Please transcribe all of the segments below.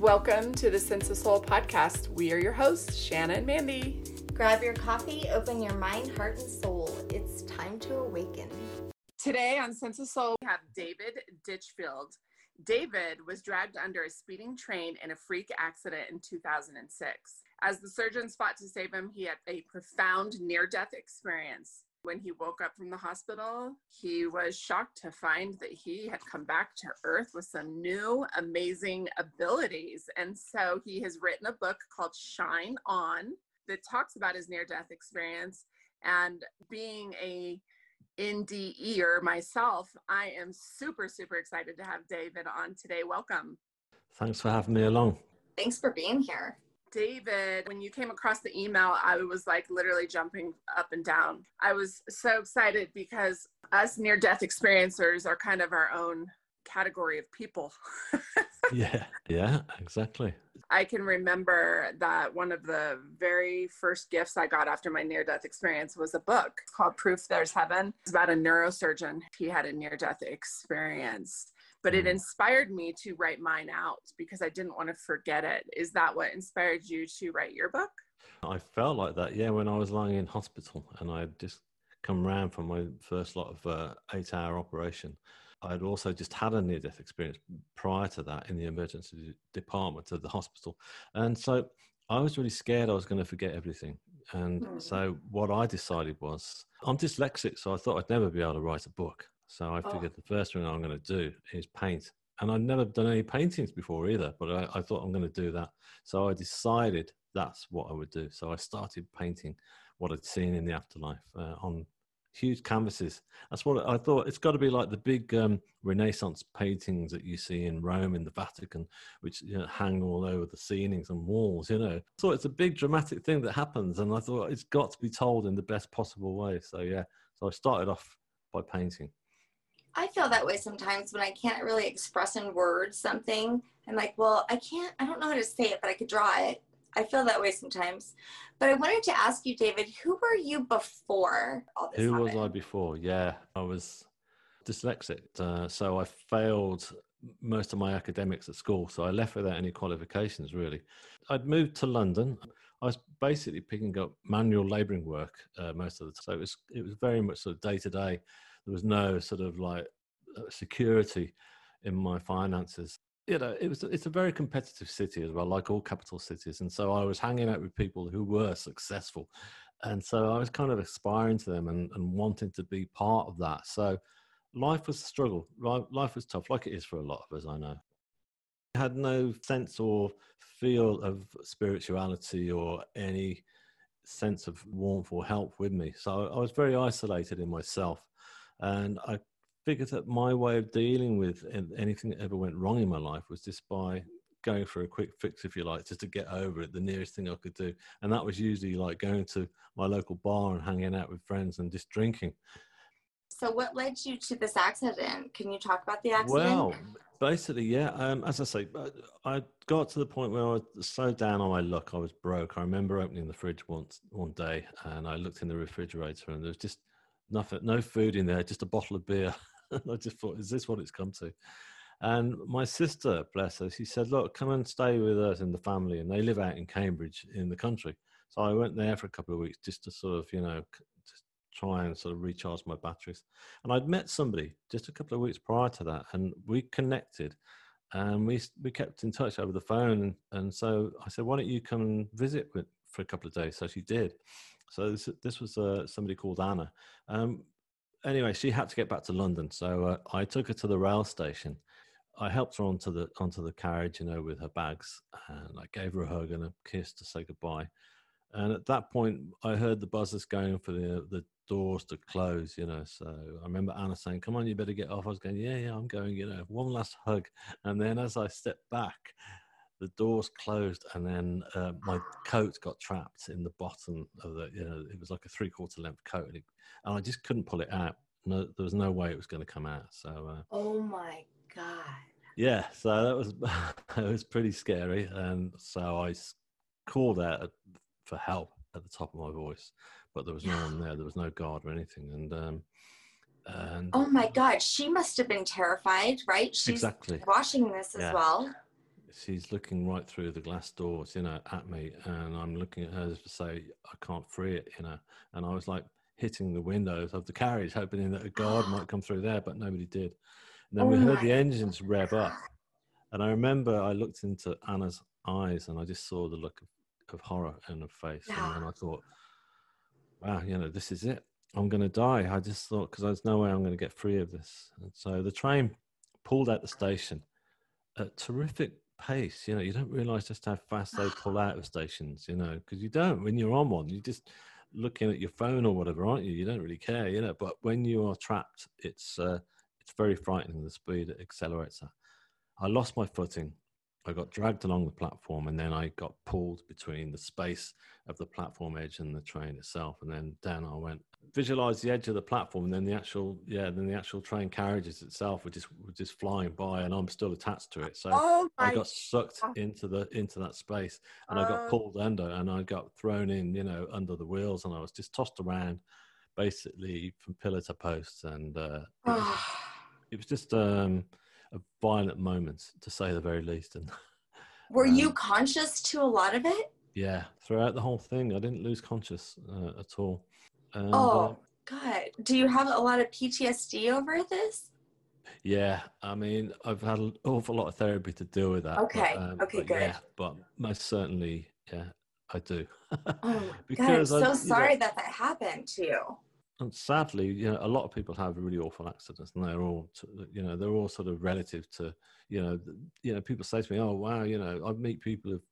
Welcome to the Sense of Soul podcast. We are your hosts, Shanna and Mandy. Grab your coffee, open your mind, heart, and soul. It's time to awaken. Today on Sense of Soul, we have David Ditchfield. David was dragged under a speeding train in a freak accident in 2006. As the surgeons fought to save him, he had a profound near death experience. When he woke up from the hospital, he was shocked to find that he had come back to Earth with some new amazing abilities. And so he has written a book called Shine On that talks about his near death experience. And being a NDEer myself, I am super, super excited to have David on today. Welcome. Thanks for having me along. Thanks for being here. David, when you came across the email, I was like literally jumping up and down. I was so excited because us near death experiencers are kind of our own category of people. yeah, yeah, exactly. I can remember that one of the very first gifts I got after my near death experience was a book called Proof There's Heaven. It's about a neurosurgeon. He had a near death experience but it mm. inspired me to write mine out because I didn't want to forget it. Is that what inspired you to write your book? I felt like that, yeah, when I was lying in hospital and I'd just come round from my first lot of uh, eight hour operation. I'd also just had a near death experience prior to that in the emergency department of the hospital. And so I was really scared I was going to forget everything. And mm. so what I decided was I'm dyslexic, so I thought I'd never be able to write a book. So I figured oh. the first thing I'm going to do is paint. And I'd never done any paintings before either, but I, I thought I'm going to do that. So I decided that's what I would do. So I started painting what I'd seen in the afterlife uh, on huge canvases. That's what I thought. It's got to be like the big um, Renaissance paintings that you see in Rome in the Vatican, which you know, hang all over the ceilings and walls. You know, so it's a big dramatic thing that happens, and I thought it's got to be told in the best possible way. So yeah, so I started off by painting. I feel that way sometimes when I can't really express in words something. I'm like, well, I can't, I don't know how to say it, but I could draw it. I feel that way sometimes. But I wanted to ask you, David, who were you before all this? Who happened? was I before? Yeah, I was dyslexic. Uh, so I failed most of my academics at school. So I left without any qualifications, really. I'd moved to London. I was basically picking up manual labouring work uh, most of the time. So it was, it was very much sort of day to day there was no sort of like uh, security in my finances. You know it was it's a very competitive city as well like all capital cities and so i was hanging out with people who were successful and so i was kind of aspiring to them and, and wanting to be part of that. So life was a struggle life was tough like it is for a lot of us i know. I had no sense or feel of spirituality or any sense of warmth or help with me so i was very isolated in myself and I figured that my way of dealing with anything that ever went wrong in my life was just by going for a quick fix, if you like, just to get over it, the nearest thing I could do. And that was usually like going to my local bar and hanging out with friends and just drinking. So, what led you to this accident? Can you talk about the accident? Well, basically, yeah. Um, as I say, I got to the point where I was so down on my luck, I was broke. I remember opening the fridge once one day, and I looked in the refrigerator, and there was just nothing, no food in there, just a bottle of beer. I just thought, is this what it's come to? And my sister, bless her, she said, look, come and stay with us in the family. And they live out in Cambridge in the country. So I went there for a couple of weeks just to sort of, you know, just try and sort of recharge my batteries. And I'd met somebody just a couple of weeks prior to that, and we connected and we we kept in touch over the phone. And, and so I said, why don't you come and visit with, for a couple of days? So she did. So this, this was uh, somebody called Anna. Um, anyway, she had to get back to London, so uh, I took her to the rail station. I helped her onto the onto the carriage, you know, with her bags, and I gave her a hug and a kiss to say goodbye. And at that point, I heard the buzzers going for the the doors to close, you know. So I remember Anna saying, "Come on, you better get off." I was going, "Yeah, yeah, I'm going." You know, one last hug, and then as I stepped back, the doors closed and then uh, my coat got trapped in the bottom of the you know it was like a three quarter length coat and, it, and, i just couldn't pull it out. No there was no way it was going to come out so uh, oh my god. Yeah so that was it was pretty scary and so i called out for help at the top of my voice but there was no one there there was no guard or anything and um and oh my god she must have been terrified right? She's exactly. watching this as yeah. well she's looking right through the glass doors, you know, at me, and I'm looking at her to say, I can't free it, you know. And I was like hitting the windows of the carriage, hoping that a guard might come through there, but nobody did. And then Oh we heard the engines rev up, and I remember I looked into Anna's eyes, and I just saw the look of, of horror in her face, and then I thought, wow, you know, this is it. I'm going to die. I just thought because there's no way I'm going to get free of this. And so the train pulled out the station at terrific pace. You know, you don't realize just how fast they pull out of stations. You know, because you don't when you're on one. You're just looking at your phone or whatever, aren't you? You don't really care. You know, but when you are trapped, it's uh, it's very frightening the speed it accelerates at. I lost my footing. I got dragged along the platform and then I got pulled between the space of the platform edge and the train itself. And then down I went. Visualize the edge of the platform and then the actual, yeah, then the actual train carriages itself were just, were just flying by and I'm still attached to it. So Oh I got sucked God. into the, into that space and I got Oh. pulled under and I got thrown in, you know, under the wheels and I was just tossed around basically from pillar to post. And, uh, it was, it was just, um, a violent moment to say the very least. And Were you Um, conscious to a lot of it? yeah, throughout the whole thing, I didn't lose conscious uh, at all. Uh, Oh, God. Do you have a lot of PTSD over this? yeah, I mean, I've had an awful lot of therapy to deal with that. but, Okay, um, okay, but good. Yeah, but most certainly, yeah, I do. Oh, my God. I'm Because I- so know- sorry that that happened to you. And sadly, you know, a lot of people have really awful accidents, and they're all, you know, they're all sort of relative to, you know, you know, people say to me, "Oh, wow," you know, I meet people who've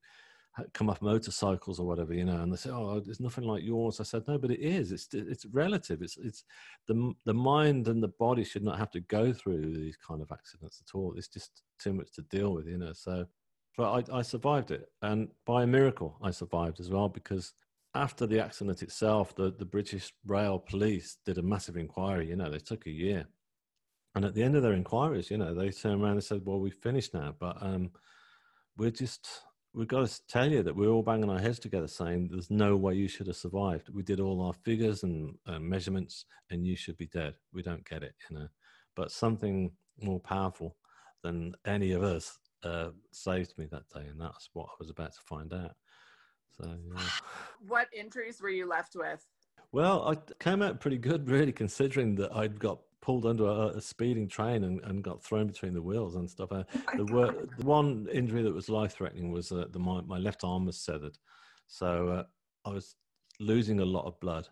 come off motorcycles or whatever, you know, and they say, "Oh, there's nothing like yours." I said, "No, but it is. It's it's relative. It's it's the the mind and the body should not have to go through these kind of accidents at all. It's just too much to deal with, you know." So, but I I survived it, and by a miracle, I survived as well because after the accident itself, the, the British Rail Police did a massive inquiry. You know, they took a year. And at the end of their inquiries, you know, they turned around and said, well, we've finished now, but um, we're just, we've got to tell you that we're all banging our heads together saying there's no way you should have survived. We did all our figures and uh, measurements and you should be dead. We don't get it, you know. But something more powerful than any of us uh, saved me that day. And that's what I was about to find out. So, yeah. What injuries were you left with? Well, I came out pretty good, really, considering that I'd got pulled under a, a speeding train and, and got thrown between the wheels and stuff. Uh, the, wor- the one injury that was life threatening was uh, the, my, my left arm was severed. So uh, I was losing a lot of blood.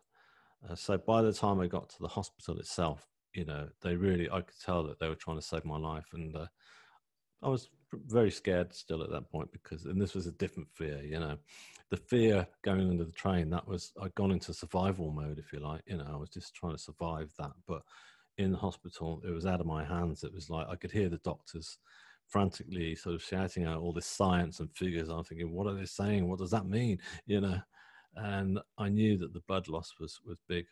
Uh, so by the time I got to the hospital itself, you know, they really, I could tell that they were trying to save my life. And uh, I was very scared still at that point because, and this was a different fear, you know the fear going under the train that was i'd gone into survival mode if you like you know i was just trying to survive that. But in the hospital it was out of my hands. It was like i could hear the doctors frantically sort of shouting out all this science and figures. I'm thinking what are they saying? What does that mean? You know? And i knew that the blood loss was was big.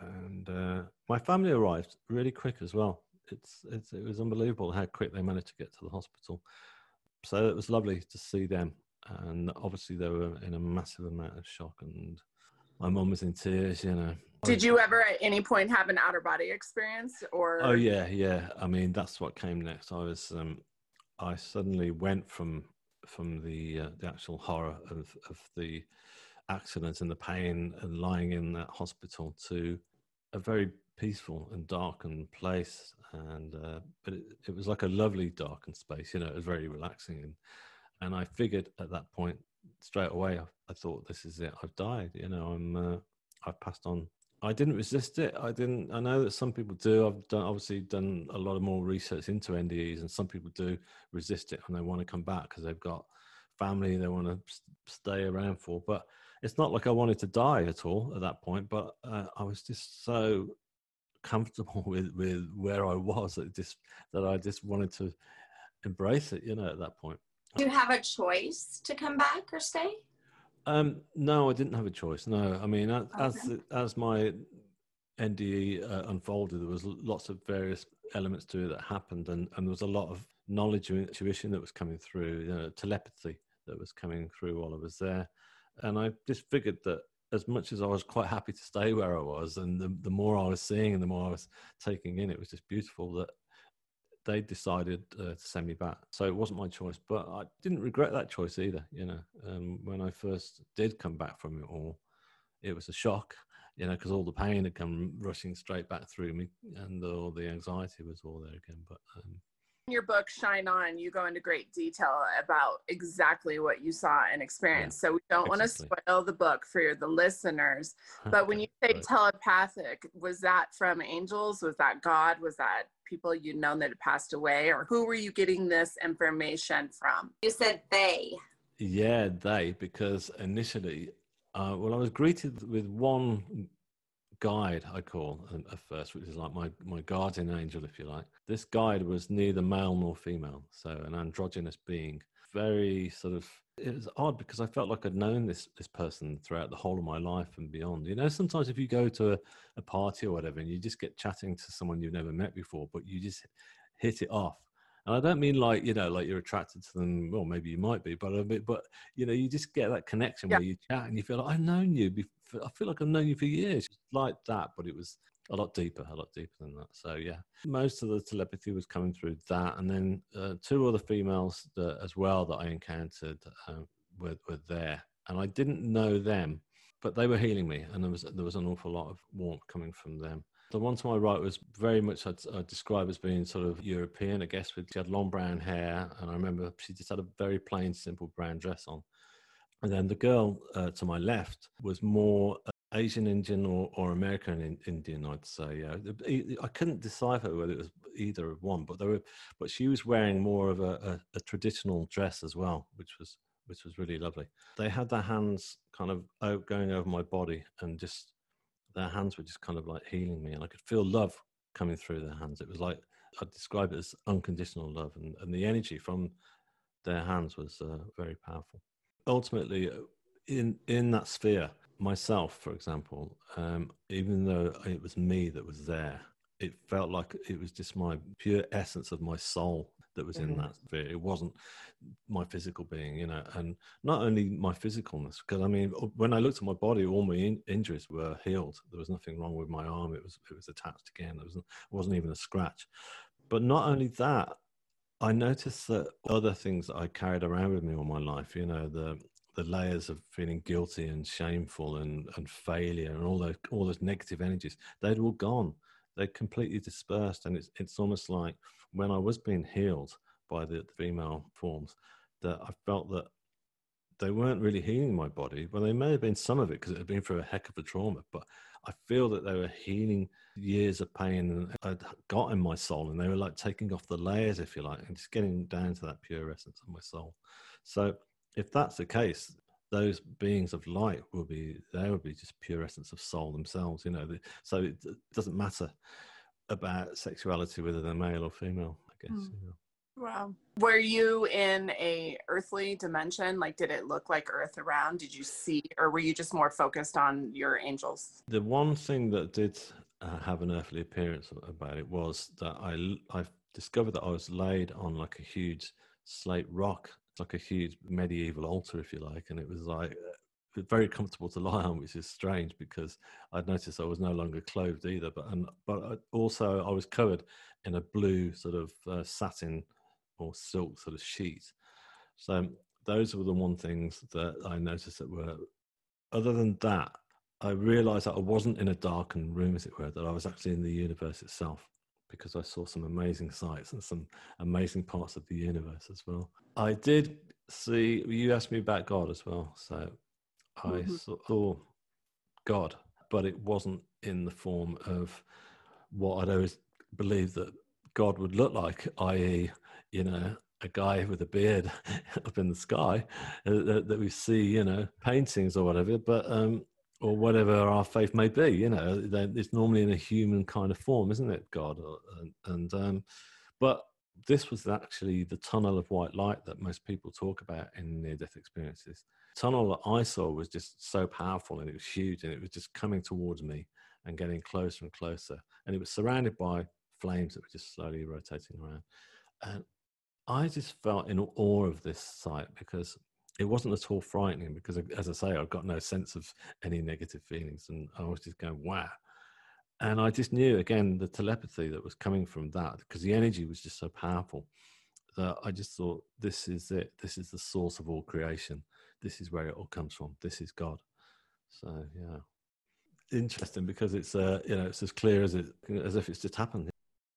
And uh, my family arrived really quick as well. It's, it's it was unbelievable how quick they managed to get to the hospital. So it was lovely to see them and obviously they were in a massive amount of shock and my mum was in tears you know. Did you ever at any point have an outer body experience or? Oh yeah yeah. I mean that's what came next. I was um i suddenly went from from the uh, the actual horror of of the accident and the pain and lying in that hospital to a very peaceful and darkened place and uh, but it, it was like a lovely darkened space you know it was very relaxing and and I figured at that point straight away, I, I thought, this is it. I've died. You know, I'm. Uh, I've passed on. I didn't resist it. I didn't. I know that some people do. I've done obviously done a lot of more research into NDEs, and some people do resist it and they want to come back because they've got family they want to stay around for. But it's not like I wanted to die at all at that point. But uh, I was just so comfortable with with where I was that just that I just wanted to embrace it. You know, at that point. Do you have a choice to come back or stay? Um, no, I didn't have a choice. No, I mean, as as, Okay. the- as my NDE uh, unfolded, there was lots of various elements to it that happened, and, and there was a lot of knowledge and intuition that was coming through, you know, telepathy that was coming through while I was there, and I just figured that as much as I was quite happy to stay where I was, and the, the more I was seeing and the more I was taking in, it was just beautiful that they decided uh, to send me back. So it wasn't my choice, but I didn't regret that choice either. You know, um, when I first did come back from it all, it was a shock, you know, because all the pain had come rushing straight back through me and all the anxiety was all there again. But um, in your book shine on you go into great detail about exactly what you saw and experienced. Yeah, so we don't exactly. want to spoil the book for the listeners. But when you say right. telepathic was that from angels? Was that god? Was that people you'd known that had passed away? Or who were you getting this information from? You said they. Yeah they because initially uh, well i was greeted with one guide I call um, at first, which is like my my guardian angel, if you like. This guide was neither male nor female, so an androgynous being. Very sort of it was odd because I felt like I'd known this this person throughout the whole of my life and beyond. You know, sometimes if you go to a, a party or whatever and you just get chatting to someone you've never met before, but you just hit it off and I don't mean like you know, like you're attracted to them. Well, maybe you might be, but uh, a bit, but you know, you just get that connection yeah. where you chat and you feel like I've known you. I feel like I've known you for years, like that. But it was a lot deeper, a lot deeper than that. So yeah, most of the telepathy was coming through that, and then uh, two other females that, as well that I encountered uh, were were there, and I didn't know them, but they were healing me, and there was there was an awful lot of warmth coming from them. The one to my right was very much I'd, I'd, describe as being sort of European, I guess, with she had long brown hair, and I remember she just had a very plain, simple brown dress on. And then the girl uh, to my left was more Asian Indian or, or American Indian, I'd say. Yeah, I couldn't decipher whether it was either of one, but they were. But she was wearing more of a, a, a traditional dress as well, which was which was really lovely. They had their hands kind of going over my body and just their hands were just kind of like healing me, and I could feel love coming through their hands. It was like I'd describe it as unconditional love, and, and the energy from their hands was uh, very powerful. Ultimately, in in that sphere, myself, for example, um, even though it was me that was there, it felt like it was just my pure essence of my soul that was mm-hmm. in that sphere. It wasn't my physical being, you know, and not only my physicalness, because I mean, when I looked at my body, all my in- injuries were healed. There was nothing wrong with my arm. It was it was attached again. There was it wasn't even a scratch. But not only that, I noticed that other things I carried around with me all my life, you know, the the layers of feeling guilty and shameful and, and failure and all those all those negative energies, they'd all gone. They completely dispersed, and it's it's almost like when I was being healed by the, the female forms, that I felt that they weren't really healing my body. Well, they may have been some of it because it had been through a heck of a trauma, but I feel that they were healing years of pain and I'd got in my soul, and they were like taking off the layers, if you like, and just getting down to that pure essence of my soul. So, if that's the case, those beings of light will be they will be just pure essence of soul themselves. You know, so it doesn't matter about sexuality, whether they're male or female. I guess. Mm. Wow. Were you in a earthly dimension? Like, did it look like Earth around? Did you see, or were you just more focused on your angels? The one thing that did uh, have an earthly appearance about it was that I I discovered that I was laid on like a huge slate rock. It's like a huge medieval altar, if you like, and it was like very comfortable to lie on, which is strange because I'd noticed I was no longer clothed either. But and but also I was covered in a blue sort of uh, satin or silk sort of sheet. So those were the one things that I noticed that were. Other than that, I realised that I wasn't in a darkened room, as it were, that I was actually in the universe itself because I saw some amazing sights and some amazing parts of the universe as well. I did see, you asked me about God as well. So I mm-hmm. saw God, but it wasn't in the form of what I'd always believed that God would look like, i.e., you know, a guy with a beard up in the sky uh, that, that, we see, you know, paintings or whatever, but um, or whatever our faith may be, you know, it's normally in a human kind of form, isn't it, God? And, and um, but this was actually the tunnel of white light that most people talk about in near-death experiences. tunnel that I saw was just so powerful and it was huge and it was just coming towards me and getting closer and closer. And it was surrounded by flames that were just slowly rotating around. And I just felt in awe of this sight because it wasn't at all frightening because, as I say, I've got no sense of any negative feelings. And I was just going, wow. And I just knew again the telepathy that was coming from that because the energy was just so powerful that I just thought, this is it. This is the source of all creation. This is where it all comes from. This is God. So yeah, interesting because it's uh, you know it's as clear as it as if it's just happened.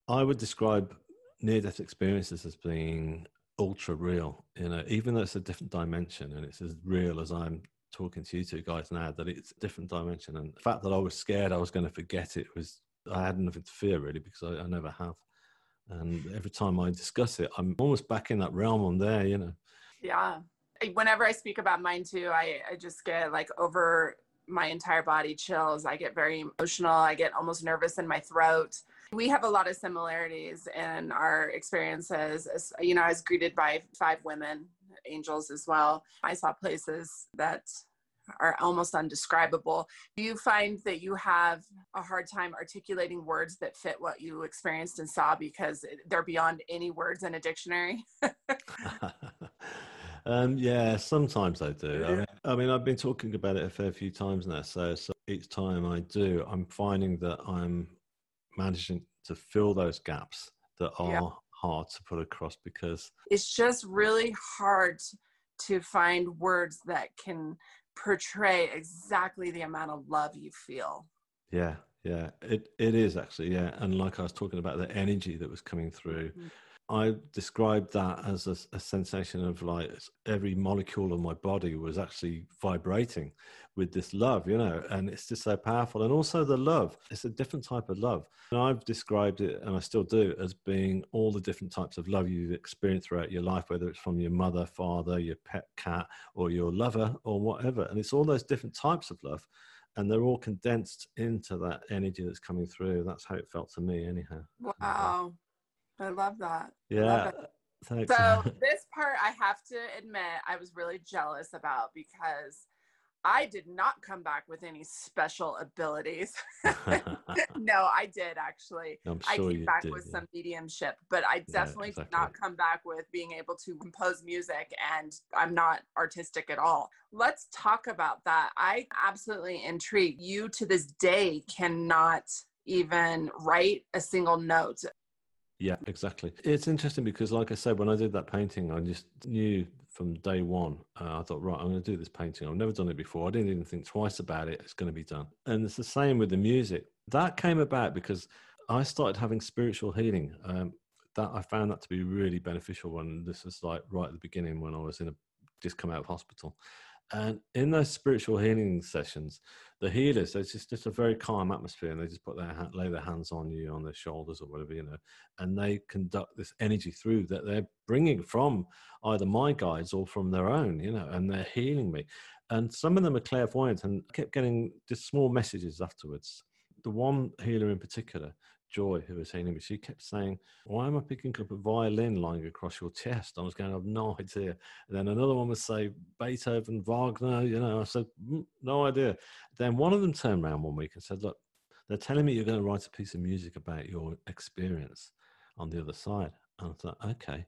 I would describe near-death experiences as being ultra real. You know, even though it's a different dimension and it's as real as I'm talking to you two guys now, that it's a different dimension. And the fact that I was scared I was going to forget it was I had nothing to fear really because I, I never have. And every time I discuss it, I'm almost back in that realm. I'm there, you know. Yeah. Whenever I speak about mine too, I, I just get like over my entire body chills. I get very emotional. I get almost nervous in my throat we have a lot of similarities in our experiences. As, you know, I was greeted by five women, angels as well. I saw places that are almost undescribable. Do you find that you have a hard time articulating words that fit what you experienced and saw because they're beyond any words in a dictionary? um, yeah, sometimes I do. I mean, I mean, I've been talking about it a fair few times now. So, so each time I do, I'm finding that I'm managing to fill those gaps that are yeah. hard to put across because it's just really hard to find words that can portray exactly the amount of love you feel. Yeah, yeah, it it is actually, yeah. And like I was talking about the energy that was coming through, mm-hmm. I described that as a, a, sensation of like every molecule of my body was actually vibrating with this love, you know, and it's just so powerful. And also the love, it's a different type of love. And I've described it, and I still do, as being all the different types of love you've experienced throughout your life, whether it's from your mother, father, your pet cat, or your lover, or whatever. And it's all those different types of love. And they're all condensed into that energy that's coming through. That's how it felt to me, anyhow. Wow. Mm-hmm. I love that. Yeah. Thanks. So this part I have to admit I was really jealous about because I did not come back with any special abilities. no, I did actually. Sure I came back did, with yeah. some mediumship, but I definitely yeah, exactly. did not come back with being able to compose music and I'm not artistic at all. Let's talk about that. I absolutely intrigued. You to this day cannot even write a single note. Yeah, exactly. It's interesting because, like I said, when I did that painting, I just knew from day one. Uh, I thought, right, I'm going to do this painting. I've never done it before. I didn't even think twice about it. It's going to be done. And it's the same with the music. That came about because I started having spiritual healing. Um, that I found that to be really beneficial when this was like right at the beginning when I was in a just come out of hospital. And in those spiritual healing sessions, the healers, there's just, just a very calm atmosphere and they just put their hand, lay their hands on you, on their shoulders or whatever, you know, and they conduct this energy through that they're bringing from either my guides or from their own, you know, and they're healing me. And some of them are clairvoyant and I kept getting just small messages afterwards. The one healer in particular, Joy, who was healing me, she kept saying, Why am I picking up a violin lying across your chest? I was going, I have no idea. And then another one would say, Beethoven, Wagner, you know, I said, mm, No idea. Then one of them turned around one week and said, Look, they're telling me you're going to write a piece of music about your experience on the other side. And I thought, Okay.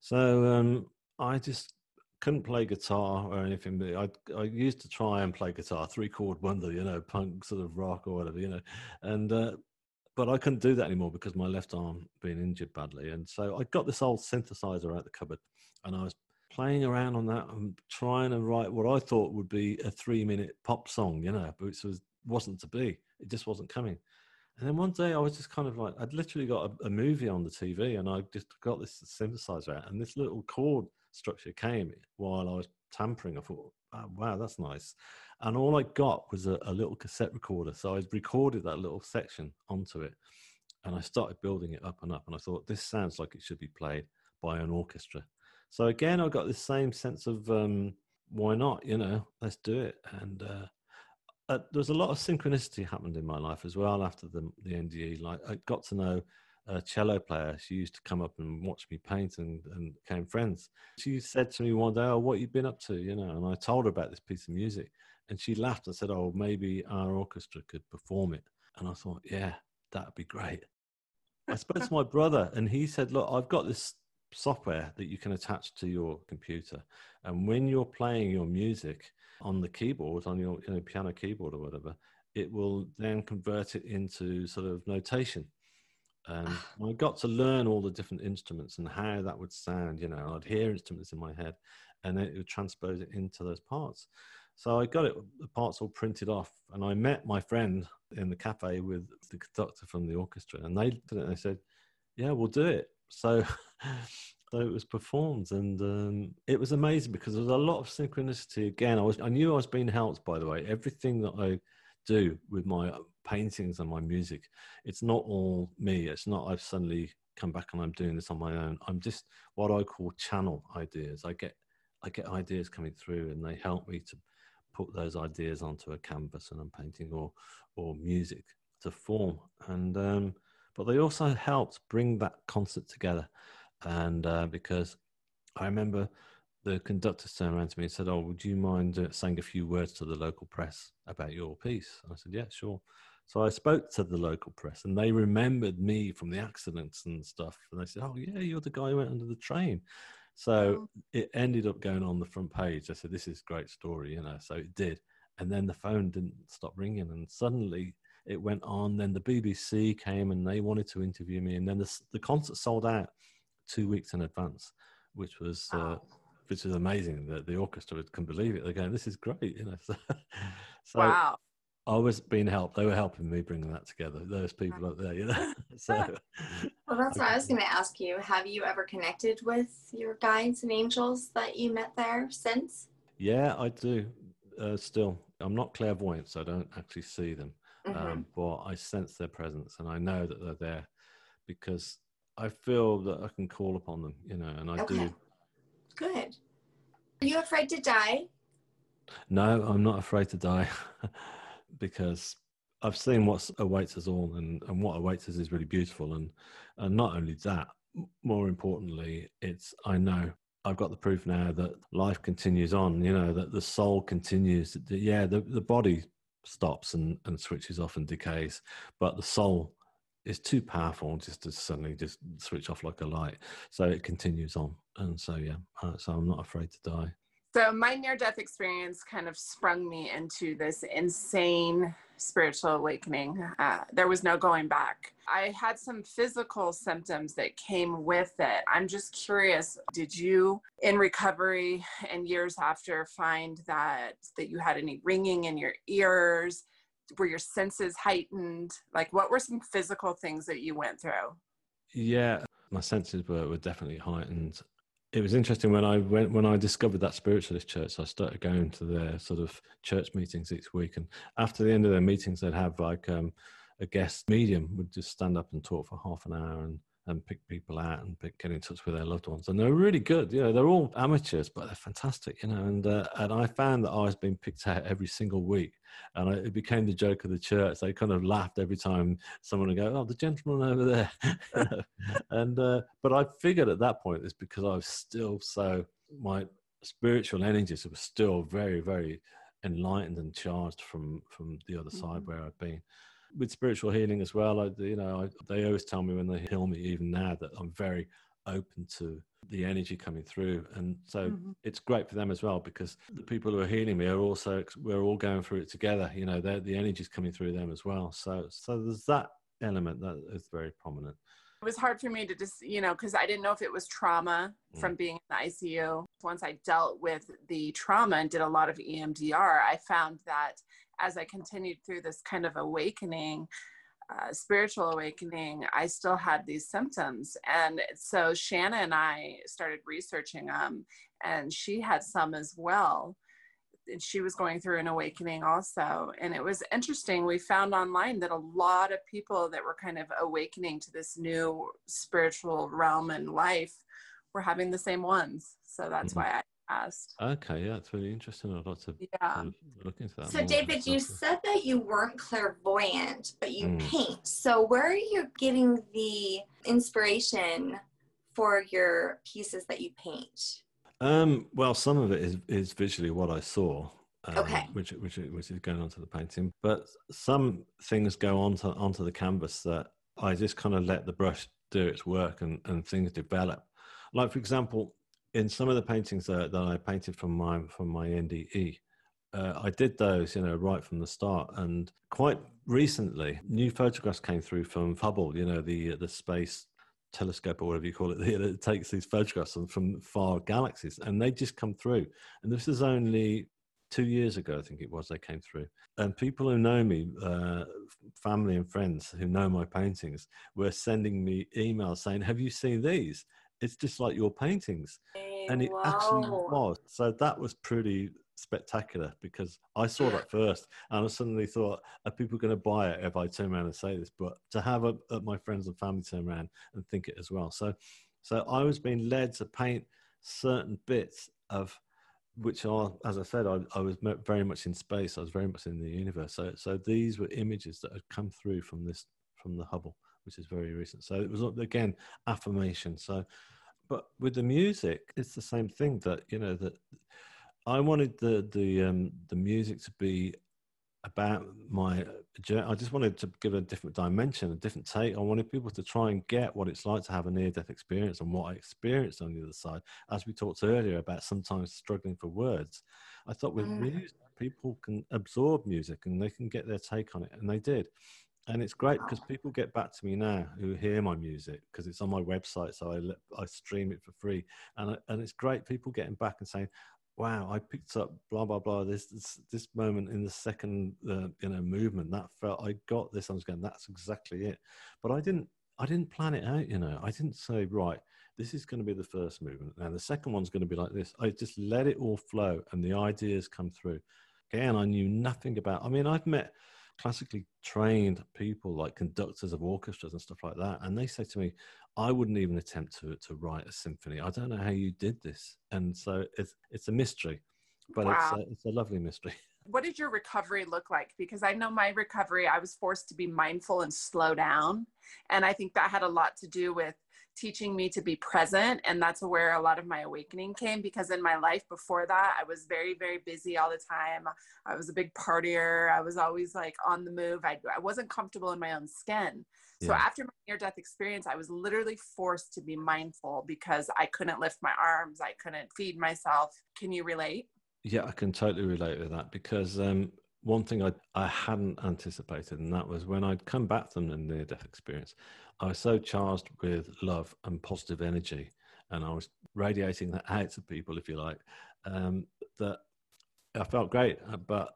So um, I just couldn't play guitar or anything. I I used to try and play guitar, three chord wonder, you know, punk sort of rock or whatever, you know. And uh, but I couldn't do that anymore because my left arm being injured badly. And so I got this old synthesizer out the cupboard and I was playing around on that and trying to write what I thought would be a three minute pop song, you know, but it was, wasn't to be. It just wasn't coming. And then one day I was just kind of like, I'd literally got a, a movie on the TV and I just got this synthesizer out and this little chord structure came while I was tampering. I thought, oh, wow, that's nice and all I got was a, a, little cassette recorder. So I recorded that little section onto it, and I started building it up and up. And I thought this sounds like it should be played by an orchestra. So again, I got this same sense of um, why not? You know, let's do it. And uh, uh, there's a lot of synchronicity happened in my life as well after the the NDE. Like I got to know a cello player. She used to come up and watch me paint and, and became friends. She said to me one day, Oh, what you been up to? You know, and I told her about this piece of music and she laughed and said, "Oh, maybe our orchestra could perform it." And I thought, "Yeah, that'd be great." I spoke to my brother, and he said, "Look, I've got this software that you can attach to your computer, and when you're playing your music on the keyboard, on your you know, piano keyboard or whatever, it will then convert it into sort of notation. And ah. I got to learn all the different instruments and how that would sound. You know, I'd hear instruments in my head, and it would transpose it into those parts. So I got it, the parts all printed off, and I met my friend in the cafe with the conductor from the orchestra, and they they said, "Yeah, we'll do it." So, so it was performed, and um, it was amazing because there was a lot of synchronicity. Again, I was I knew I was being helped. By the way, everything that I do with my paintings and my music, it's not all me. It's not I've suddenly come back and I'm doing this on my own. I'm just what I call channel ideas. I get I get ideas coming through, and they help me to put those ideas onto a canvas and I'm painting or or music to form. And um, but they also helped bring that concert together. And uh, because I remember the conductor turned around to me and said, "Oh, would you mind uh, saying a few words to the local press about your piece?" And I said, "Yeah, sure." So I spoke to the local press, and they remembered me from the accidents and stuff. And they said, "Oh, yeah, you're the guy who went under the train." So it ended up going on the front page. I said, "This is a great story," you know. So it did, and then the phone didn't stop ringing, and suddenly it went on. Then the BBC came and they wanted to interview me, and then the the concert sold out two weeks in advance, which was. Uh, which is amazing that the orchestra couldn't believe it. They're going, "This is great," you know. So, so wow. I was being helped. They were helping me bringing that together. Those people up there, you know. so, that's what I was going to ask you. Have you ever connected with your guides and angels that you met there since? Yeah, I do. Uh, still, I'm not clairvoyant, so I don't actually see them, mm-hmm. um, but I sense their presence, and I know that they're there because I feel that I can call upon them, you know, and I okay. do. Good. Are you afraid to die? No, I'm not afraid to die. because I've seen what awaits us all, and, and what awaits us is really beautiful. And and not only that, more importantly, it's I know I've got the proof now that life continues on. You know that the soul continues. Yeah, the the body stops and and switches off and decays, but the soul is too powerful just to suddenly just switch off like a light. So it continues on, and so yeah, uh, so I'm not afraid to die. So my near death experience kind of sprung me into this insane spiritual awakening. Uh, there was no going back. I had some physical symptoms that came with it. I'm just curious, did you in recovery and years after find that that you had any ringing in your ears? Were your senses heightened? Like what were some physical things that you went through? Yeah, my senses were, were definitely heightened it was interesting when I went when I discovered that spiritualist church. I started going to their sort of church meetings each week, and after the end of their meetings, they'd have like um, a guest medium would just stand up and talk for half an hour and and pick people out and pick, get in touch with their loved ones. And they're really good. You know, they're all amateurs, but they're fantastic. You know, and uh, and I found that I was being picked out every single week, and I, it became the joke of the church. They kind of laughed every time someone would go, "Oh, the gentleman over there," and uh, but I figured at that point it's because I was still so my spiritual energies were still very very enlightened and charged from from the other side mm-hmm. where I've been with spiritual healing as well. I, you know, I, they always tell me when they heal me, even now, that I'm very open to the energy coming through, and so mm-hmm. it's great for them as well because the people who are healing me are also we're all going through it together. You know, the energy's coming through them as well. So, so there's that element that is very prominent. It was hard for me to just, you know, because I didn't know if it was trauma mm. from being in the ICU. Once I dealt with the trauma and did a lot of EMDR, I found that as I continued through this kind of awakening, uh, spiritual awakening, I still had these symptoms. And so Shanna and I started researching them, and she had some as well. And she was going through an awakening also. And it was interesting. We found online that a lot of people that were kind of awakening to this new spiritual realm and life were having the same ones. So that's mm-hmm. why I past. Okay, yeah, it's really interesting. I'd like to yeah. look into that. So, David, you said that you weren't clairvoyant, but you mm. paint. So, where are you getting the inspiration for your pieces that you paint? Um, well, some of it is, is visually what I saw. Um, okay. Which, which, which is going onto the painting, but some things go onto onto the canvas that I just kind of let the brush do its work and, and things develop. Like for example, in some of the paintings that, that I painted from my from my NDE, uh, I did those, you know, right from the start. And quite recently, new photographs came through from Hubble, you know, the the space telescope or whatever you call it, that takes these photographs from far galaxies, and they just come through. And this is only two years ago, I think it was, they came through. And people who know me, uh, family and friends who know my paintings, were sending me emails saying, "Have you seen these? It's just like your paintings." And it actually was. So that was pretty spectacular because I saw that first and I suddenly thought, are people going to buy it if I turn around and say this? But to have a, a, my friends and family turn around and think it as well. So, so I was being led to paint certain bits of which are, as I said, I, I, was very much in space. I was very much in the universe. So, so these were images that had come through from this, from the Hubble, which is very recent. So it was again affirmation. So, but with the music, it's the same thing that you know that I wanted the the um, the music to be about my journey. I just wanted to give a different dimension, a different take. I wanted people to try and get what it's like to have a near death experience and what I experienced on the other side. As we talked earlier about sometimes struggling for words, I thought with mm. music, people can absorb music and they can get their take on it, and they did. And it's great because people get back to me now who hear my music because it's on my website, so I I stream it for free, and I, and it's great. People getting back and saying, wow, I picked up blah blah blah. This this, this moment in the second uh, you know movement that felt I got this. I was going, that's exactly it. But I didn't I didn't plan it out. You know, I didn't say right. This is going to be the first movement, and the second one's going to be like this. I just let it all flow, and the ideas come through. Again, I knew nothing about. I mean, I've met classically trained people like conductors of orchestras and stuff like that and they say to me i wouldn't even attempt to, to write a symphony. I don't know how you did this. And so it's it's a mystery but wow. it's, a, it's a lovely mystery. What did your recovery look like? Because i know my recovery i was forced to be mindful and slow down and i think that had a lot to do with teaching me to be present and that's where a lot of my awakening came because in my life before that i was very very busy all the time. I was a big partier. I was always like on the move. I, I wasn't comfortable in my own skin. So yeah. after my near death experience i was literally forced to be mindful because i couldn't lift my arms. I couldn't feed myself. Can you relate? Yeah i can totally relate with that because um, one thing I, I hadn't anticipated, and that was when I'd come back from the near death experience, I was so charged with love and positive energy, and I was radiating that out to people, if you like, um, that I felt great. Uh, but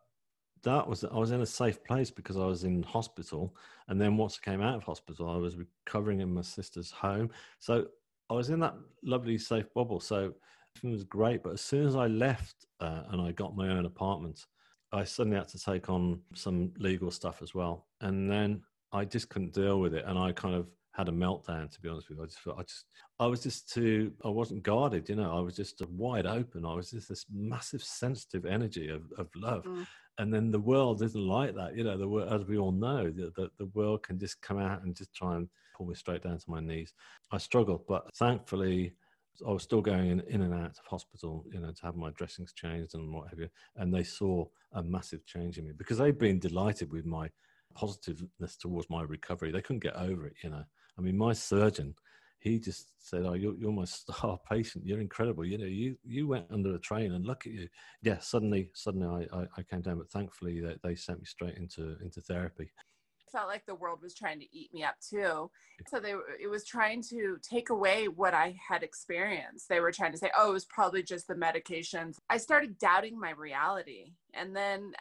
that was I was in a safe place because I was in hospital, and then once I came out of hospital, I was recovering in my sister's home. So I was in that lovely safe bubble. So it was great. But as soon as I left uh, and I got my own apartment, I suddenly had to take on some legal stuff as well, and then I just couldn't deal with it, and I kind of had a meltdown. To be honest with you, I just felt I just I was just too I wasn't guarded. You know, I was just wide open. I was just this massive sensitive energy of of love. Mm. And then the world isn't like that, you know. The world as we all know, the, the the world can just come out and just try and pull me straight down to my knees. I struggled, but thankfully, I was still going in, in and out of hospital, you know, to have my dressings changed and what have you. And they saw a massive change in me because they'd been delighted with my positiveness towards my recovery. They couldn't get over it, you know. I mean, my surgeon, he just said, "Oh, you're, you're my star patient. You're incredible. You know, you you went under a train, and look at you." Yeah, suddenly, suddenly, I, I, I came down, but thankfully, they, they sent me straight into into therapy. Felt like the world was trying to eat me up too. So they it was trying to take away what I had experienced. They were trying to say, "Oh, it was probably just the medications." I started doubting my reality, and then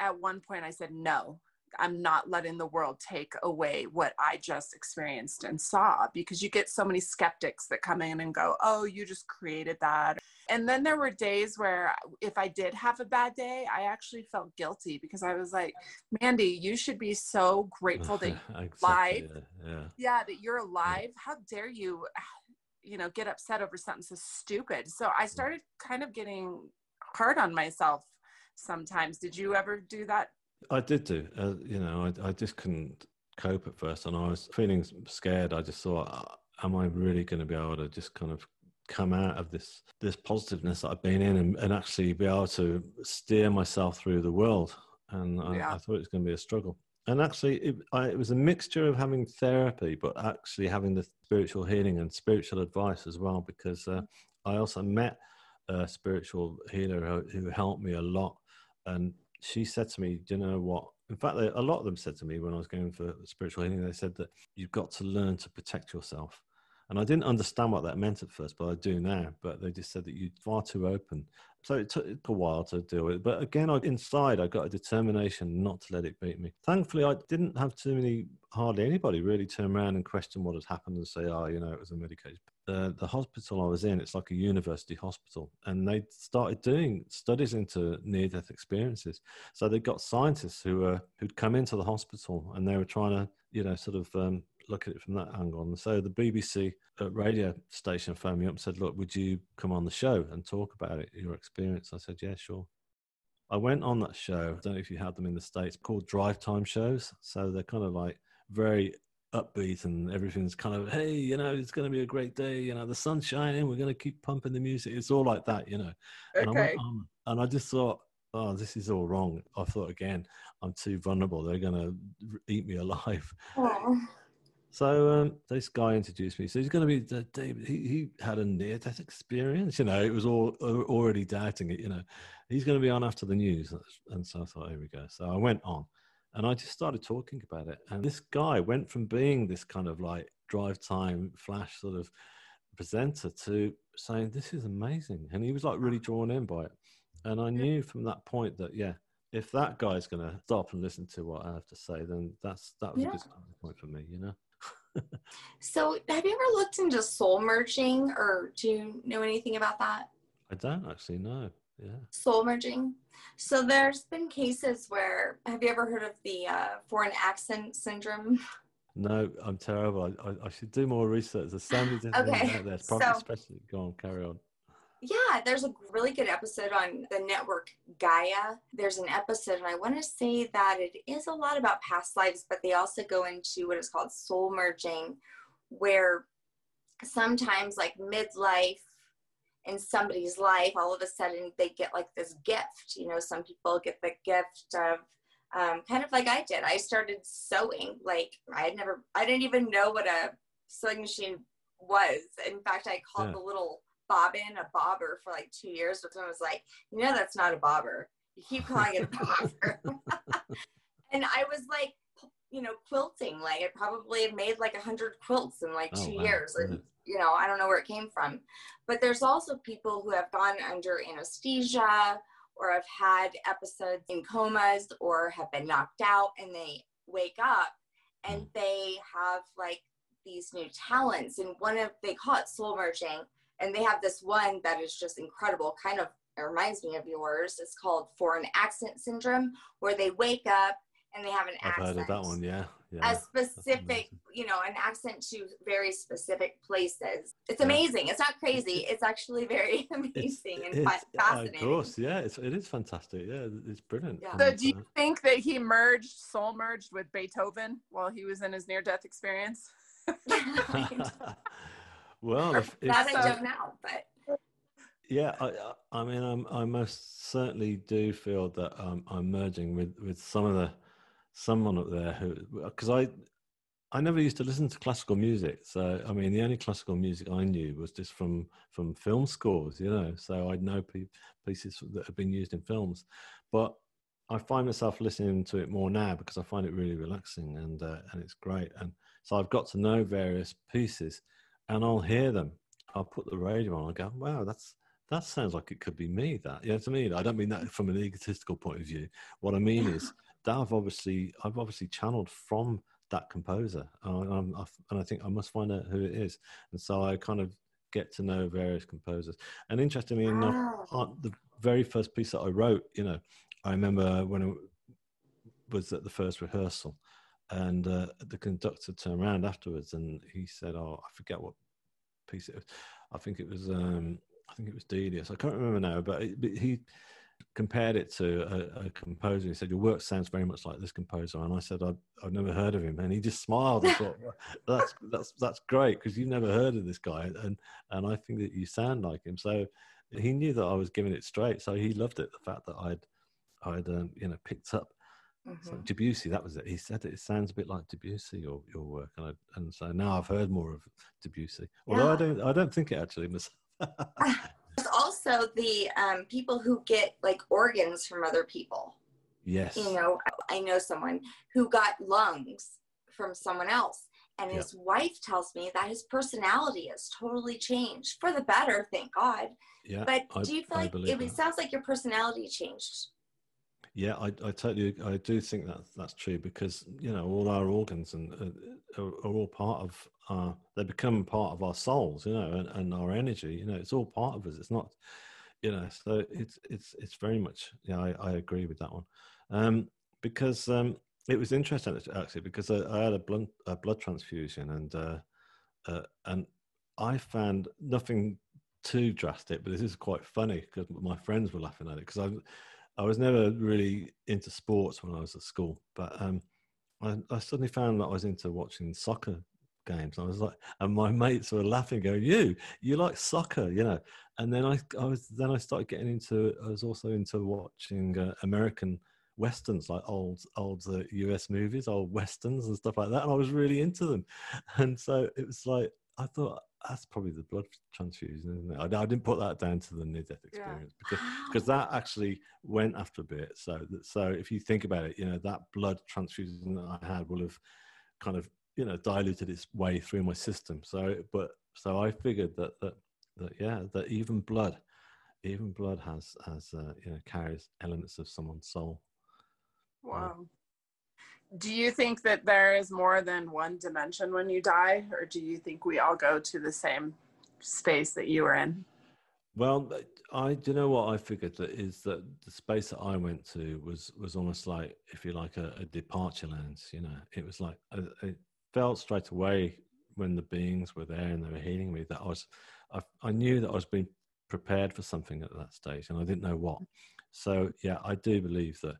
at one point, I said, "No, I'm not letting the world take away what I just experienced and saw because you get so many skeptics that come in and go, Oh, you just created that. And then there were days where if I did have a bad day, I actually felt guilty because I was like, Mandy, you should be so grateful that you're alive. Yeah. yeah. yeah, that you're alive. How dare you, you know, get upset over something so stupid? So I started kind of getting hard on myself sometimes. Did you ever do that I did do. Uh, you know, I, I just couldn't cope at first, and I was feeling scared. I just thought, uh, am I really going to be able to just kind of come out of this this positiveness that I've been in and, and actually be able to steer myself through the world? And I, yeah. I thought it was going to be a struggle. And actually, it, I, it was a mixture of having therapy, but actually having the spiritual healing and spiritual advice as well, because uh, I also met a spiritual healer who, who helped me a lot and she said to me, "Do you know what?" In fact, a lot of them said to me when I was going for spiritual healing, they said that you've got to learn to protect yourself. And I didn't understand what that meant at first, but I do now. But they just said that you're far too open. So it took a while to deal with it. But again, I, inside, I got a determination not to let it beat me. Thankfully, I didn't have too many, hardly anybody really turn around and question what had happened and say, oh, you know, it was a medication. The, the hospital I was in, it's like a university hospital. And they started doing studies into near death experiences. So they got scientists who were, who'd come into the hospital and they were trying to, you know, sort of um, look at it from that angle. And so the BBC uh, radio station phoned me up and said, Look, would you come on the show and talk about it, your experience? I said, Yeah, sure. I went on that show. I don't know if you had them in the States called drive time shows. So they're kind of like very upbeat and everything's kind of, hey, you know, it's going to be a great day. You know, the sun's shining. We're going to keep pumping the music. It's all like that, you know. And Okay. I went on and I just thought, oh, this is all wrong. I thought again, I'm too vulnerable. They're going to eat me alive. Oh. So um, this guy introduced me. So he's going to be uh, David. He, he had a near death experience. You know, it was all uh, already doubting it. You know, he's going to be on after the news. And so I thought, here we go. So I went on, and I just started talking about it. And this guy went from being this kind of like drive time flash sort of presenter to saying, "This is amazing," and he was like really drawn in by it. And I knew from that point that yeah. If that guy's going to stop and listen to what I have to say, then that's that was Yeah. a good starting point for me, you know. So, have you ever looked into soul merging, or do you know anything about that? I don't actually know. Yeah. Soul merging. So, there's been cases where have you ever heard of the uh, foreign accent syndrome? No, I'm terrible. I, I, I should do more research. There's so many different Okay, things out there. Probably so- especially go on, carry on. Yeah, there's a really good episode on the network Gaia. There's an episode, and I want to say that it is a lot about past lives, but they also go into what is called soul merging, where sometimes, like midlife in somebody's life, all of a sudden they get like this gift. You know, some people get the gift of um, kind of like I did. I started sewing. Like I had never, I didn't even know what a sewing machine was. In fact, I called Yeah. the little bobbin a bobber for like two years, but someone was like, you know, that's not a bobber. You keep calling it a bobber. and I was like, you know, quilting. Like I probably made like a hundred quilts in like Oh, two wow. years. And you know, I don't know where it came from. But there's also people who have gone under anesthesia or have had episodes in comas or have been knocked out and they wake up and Mm. they have like these new talents. And one of, they call it soul merging. And they have this one that is just incredible, kind of it reminds me of yours. It's called foreign accent syndrome, where they wake up and they have an I've accent heard of that one. Yeah. Yeah. a specific, you know, an accent to very specific places. It's Yeah. amazing. It's not crazy. It's actually very amazing and It's- fascinating. Of course, yeah, it's, it is fantastic. Yeah, it's brilliant. Yeah. So, do you think that he merged, soul merged with Beethoven while he was in his near death experience? well, if, if, that I don't know, but yeah, I, I- mean, I'm, I most certainly do feel that um, I'm merging with, with some of the someone up there who, because I, I never used to listen to classical music. So, I mean, the only classical music I knew was just from from film scores, you know. So I'd know pieces that have been used in films, but I find myself listening to it more now because I find it really relaxing and uh, and it's great. And so I've got to know various pieces, and I'll hear them. I'll put the radio on. I go, wow, that's that sounds like it could be me. That you know what I mean? I don't mean that from an egotistical point of view. What I mean is that I've obviously I've obviously channeled from that composer, and, I'm, and I think I must find out who it is. And so I kind of get to know various composers. And interestingly enough, Wow. on the very first piece that I wrote, you know, I remember when I was at the first rehearsal, and uh, the conductor turned around afterwards and he said, "Oh, I forget what piece it was. I think it was, um, I think it was Delius. I can't remember now, but, it, but he compared it to a, a composer. He said, "Your work sounds very much like this composer," and I said, "I've, I've never heard of him," and he just smiled and thought, "That's that's that's great because you've never heard of this guy, and and I think that you sound like him." So he knew that I was giving it straight, so he loved it. The fact that I'd I'd um, you know picked up so Mhm. Debussy, that was it. He said it, it sounds a bit like Debussy, your your work, and I, and so now I've heard more of Debussy. Although I don't I don't think it actually myself. There's also the um, people who get like organs from other people. Yes. You know, I know someone who got lungs from someone else. And his yeah. wife tells me that his personality has totally changed for the better, thank God. Yeah. But I, do you feel like it, it sounds like your personality changed? Yeah, I, I totally, I do think that that's true because you know all our organs and uh, are, all part of our, they become part of our souls, you know, and, and our energy. You know, it's all part of us. It's not, you know, so it's it's it's very much. Yeah, I, I agree with that one, um, because um, it was interesting actually because I, I had a blood a blood transfusion and uh, uh, and I found nothing too drastic, but this is quite funny because my friends were laughing at it because I I was never really into sports when I was at school, but um, I, I, suddenly found that I was into watching soccer games. I was like, and my mates were laughing, going, "You, you like soccer, you know?" And then I, I was, then I started getting into. I was also into watching uh, American westerns, like old, old uh, US movies, old westerns and stuff like that, and I was really into them. And so it was like I thought that's probably the blood transfusion, isn't it? I, I didn't put that down to the near-death experience yeah. because because that actually went after a bit. So so if you think about it, you know that blood transfusion that I had will have kind of you know diluted its way through my system. So but so I figured that that that yeah that even blood, even blood has has uh, you know carries elements of someone's soul. Wow do you think that there is more than one dimension when you die or do you think we all go to the same space that you were in? Well i do you know what i figured that is that the space that i went to was was almost like if you like a, a departure lounge you know? It was like uh, it felt straight away when the beings were there and they were healing me that i was I, I knew that i was being prepared for something at that stage and i didn't know what. So yeah i do believe that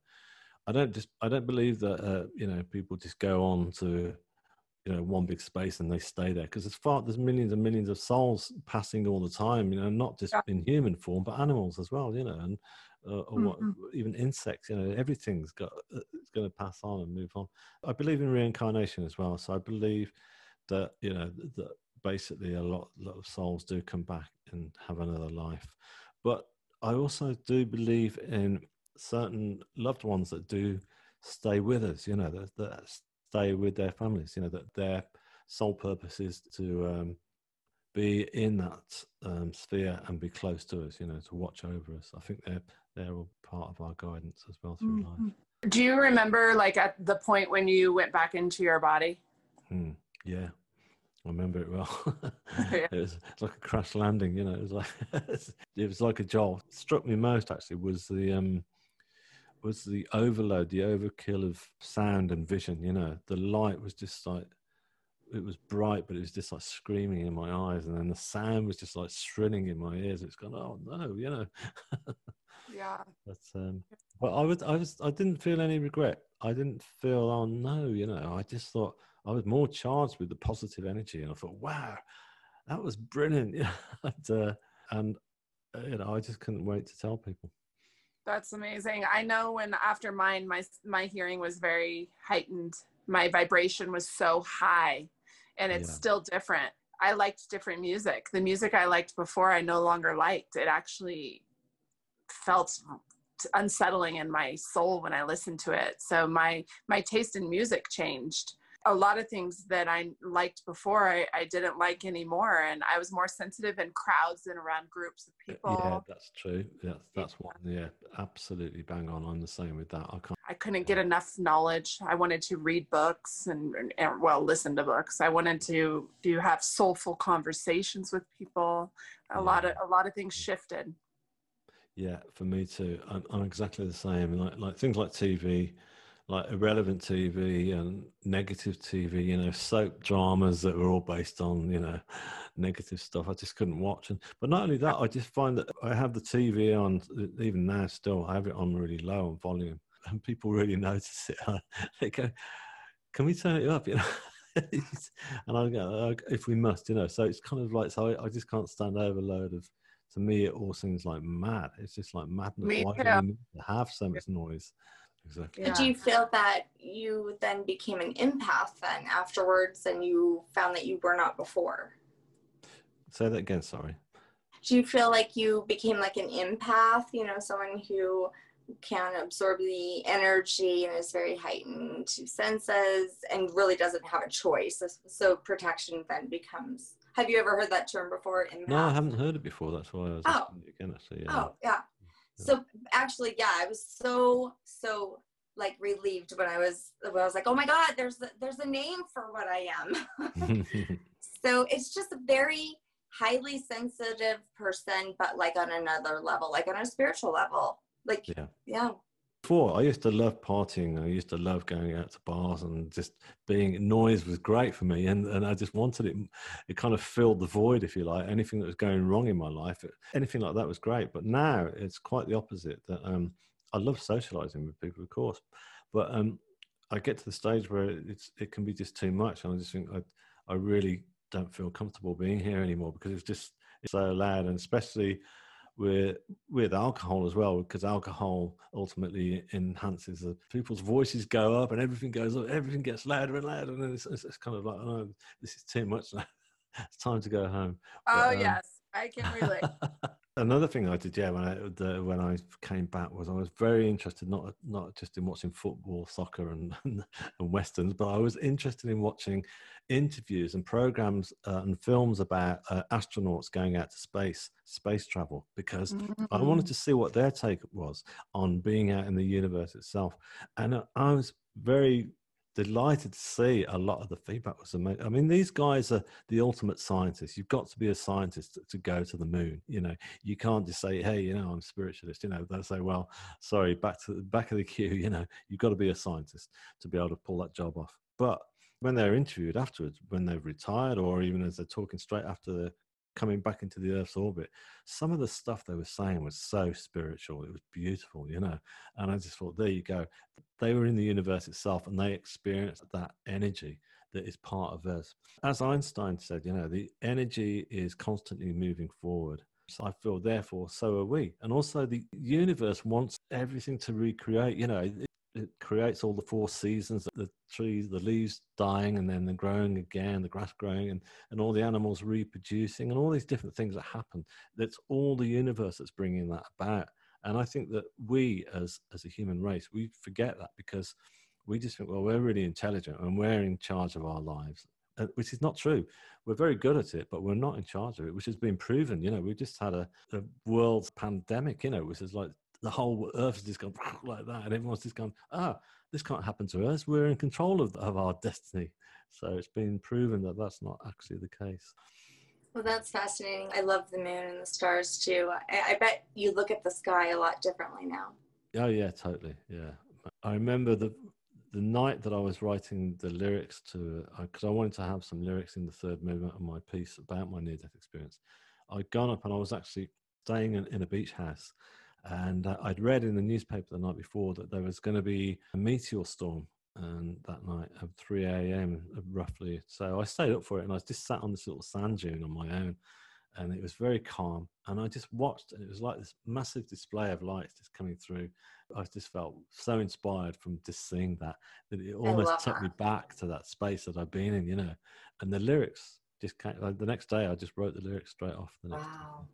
I don't just I don't believe that uh, you know people just go on to you know one big space and they stay there because there's far there's millions and millions of souls passing all the time you know not just in human form but animals as well you know and uh, or what, mm-hmm. even insects you know everything's got uh, it's going to pass on and move on. I believe in reincarnation as well so i believe that you know that basically a lot, lot of souls do come back and have another life. But i also do believe in certain loved ones that do stay with us, you know, that, that stay with their families, you know, that their sole purpose is to um, be in that um, sphere and be close to us, you know, to watch over us. I think they're they're all part of our guidance as well through mm-hmm. life. Do you remember, like, at the point when you went back into your body? Hmm. yeah, I remember it well. it was like a crash landing, you know. It was like it was like a jolt. struck me most actually was the um was the overload, the overkill of sound and vision. You know, the light was just like it was bright, but it was just like screaming in my eyes, and then the sound was just like shrilling in my ears. It's gone, oh no, you know. yeah. But um, but I was I was I didn't feel any regret. I didn't feel oh no, you know. I just thought I was more charged with the positive energy, and I thought, wow, that was brilliant. Yeah, and, uh, and uh, you know, I just couldn't wait to tell people. That's amazing. I know when after mine, my my hearing was very heightened. My vibration was so high, and it's yeah. still different. I liked different music. The music I liked before, I no longer liked. It actually felt unsettling in my soul when I listened to it. So my my taste in music changed a lot of things that I liked before I, I, didn't like anymore and I was more sensitive in crowds and around groups of people. Yeah, that's true. Yeah, that's one. Yeah, absolutely bang on. I'm the same with that. I can't I couldn't get enough knowledge. I wanted to read books and, and well listen to books. I wanted to to have soulful conversations with people. A yeah. lot of a lot of things shifted. Yeah, for me too. I'm, I'm exactly the same. Like like things like TV like irrelevant TV and negative TV, you know, soap dramas that were all based on, you know, negative stuff. I just couldn't watch. And but not only that, I just find that I have the TV on even now still. I have it on really low on volume, and people really notice it. they go, "Can we turn it up?" You know. and I go, if we must, you know. So it's kind of like, so I, I just can't stand overload of. To me, it all seems like mad. It's just like madness. Me Why do we need to have so much noise? Exactly. Yeah. Did you feel that you then became an empath then afterwards and you found that you were not before? Say that again, sorry. do you feel like you became like an empath you know someone who can absorb the energy and is very heightened to senses and really doesn't have a choice so protection then becomes have you ever heard that term before empath? no i haven't heard it before that's why i was oh. Asking you again actually yeah. oh yeah so actually yeah i was so so like relieved when i was when i was like oh my god there's a, there's a name for what i am so it's just a very highly sensitive person, but like on another level, like on a spiritual level. Like, yeah. yeah. Before, I used to love partying. I used to love going out to bars and just being noise was great for me. And, and I just wanted it. It kind of filled the void, if you like. Anything that was going wrong in my life, anything like that was great. But now it's quite the opposite. That um, I love socializing with people, of course, but um, I get to the stage where it's it can be just too much, and I just think I I really don't feel comfortable being here anymore because it's just it's so loud and especially with with alcohol as well because alcohol ultimately enhances the, people's voices go up and everything goes up everything gets louder and louder and it's, it's, it's kind of like oh this is too much now. It's time to go home. Oh but, um, yes. I can relate another thing I did, yeah, when I the, when I came back was I was very interested not not just in watching football, soccer, and and, westerns, but I was interested in watching interviews and programs uh, and films about uh, astronauts going out to space, space travel, because mm-hmm. I wanted mm. to see what their take was on being out in the universe itself, and I was very delighted to see a lot of the feedback was amazing. I mean, these guys are the ultimate scientists. You've got to be a scientist to, to, go to the moon. You know, you can't just say, "Hey, you know, I'm spiritualist." You know, they'll say, "Well, sorry, back to the back of the queue." You know, you've got to be a scientist to be able to pull that job off. But when they're interviewed afterwards, when they've retired, or even as they're talking straight after the coming back into the Earth's orbit, some of the stuff they were saying was so spiritual. It was beautiful, you know. And I just thought, there you go. They were in the universe itself and they experienced that energy that is part of us. As Einstein said, you know, the energy is constantly moving forward. So I feel, therefore, so are we. And also, the universe wants everything to recreate. You know, it creates all the four seasons the trees the leaves dying and then the growing again the grass growing and, and all the animals reproducing and all these different things that happen. That's all the universe that's bringing that about. And i think that we as as a human race we forget that because we just think well we're really intelligent and we're in charge of our lives uh, which is not true. We're very good at it but we're not in charge of it which has been proven. You know we just had a, a world pandemic you know which is like the whole earth has just gone like that, and everyone's just gone, ah, this can't happen to us. We're in control of, of our destiny. So it's been proven that that's not actually the case. Well, that's fascinating. I love the moon and the stars too. I, I bet you look at the sky a lot differently now. Oh yeah, totally. Yeah, I remember the the night that I was writing the lyrics to, because uh, I wanted to have some lyrics in the third movement of my piece about my near death experience. I'd gone up and I was actually staying in, in a beach house and uh, I'd read in the newspaper the night before that there was going to be a meteor storm and that night at 3 a.m. roughly. So I stayed up for it and I just sat on this little sand dune on my own and it was very calm. And I just watched and it was like this massive display of lights just coming through. I just felt so inspired from just seeing that that it almost took that. me back to that space that I've been in, you know. And the lyrics just came, like the next day I just wrote the lyrics straight off the next wow.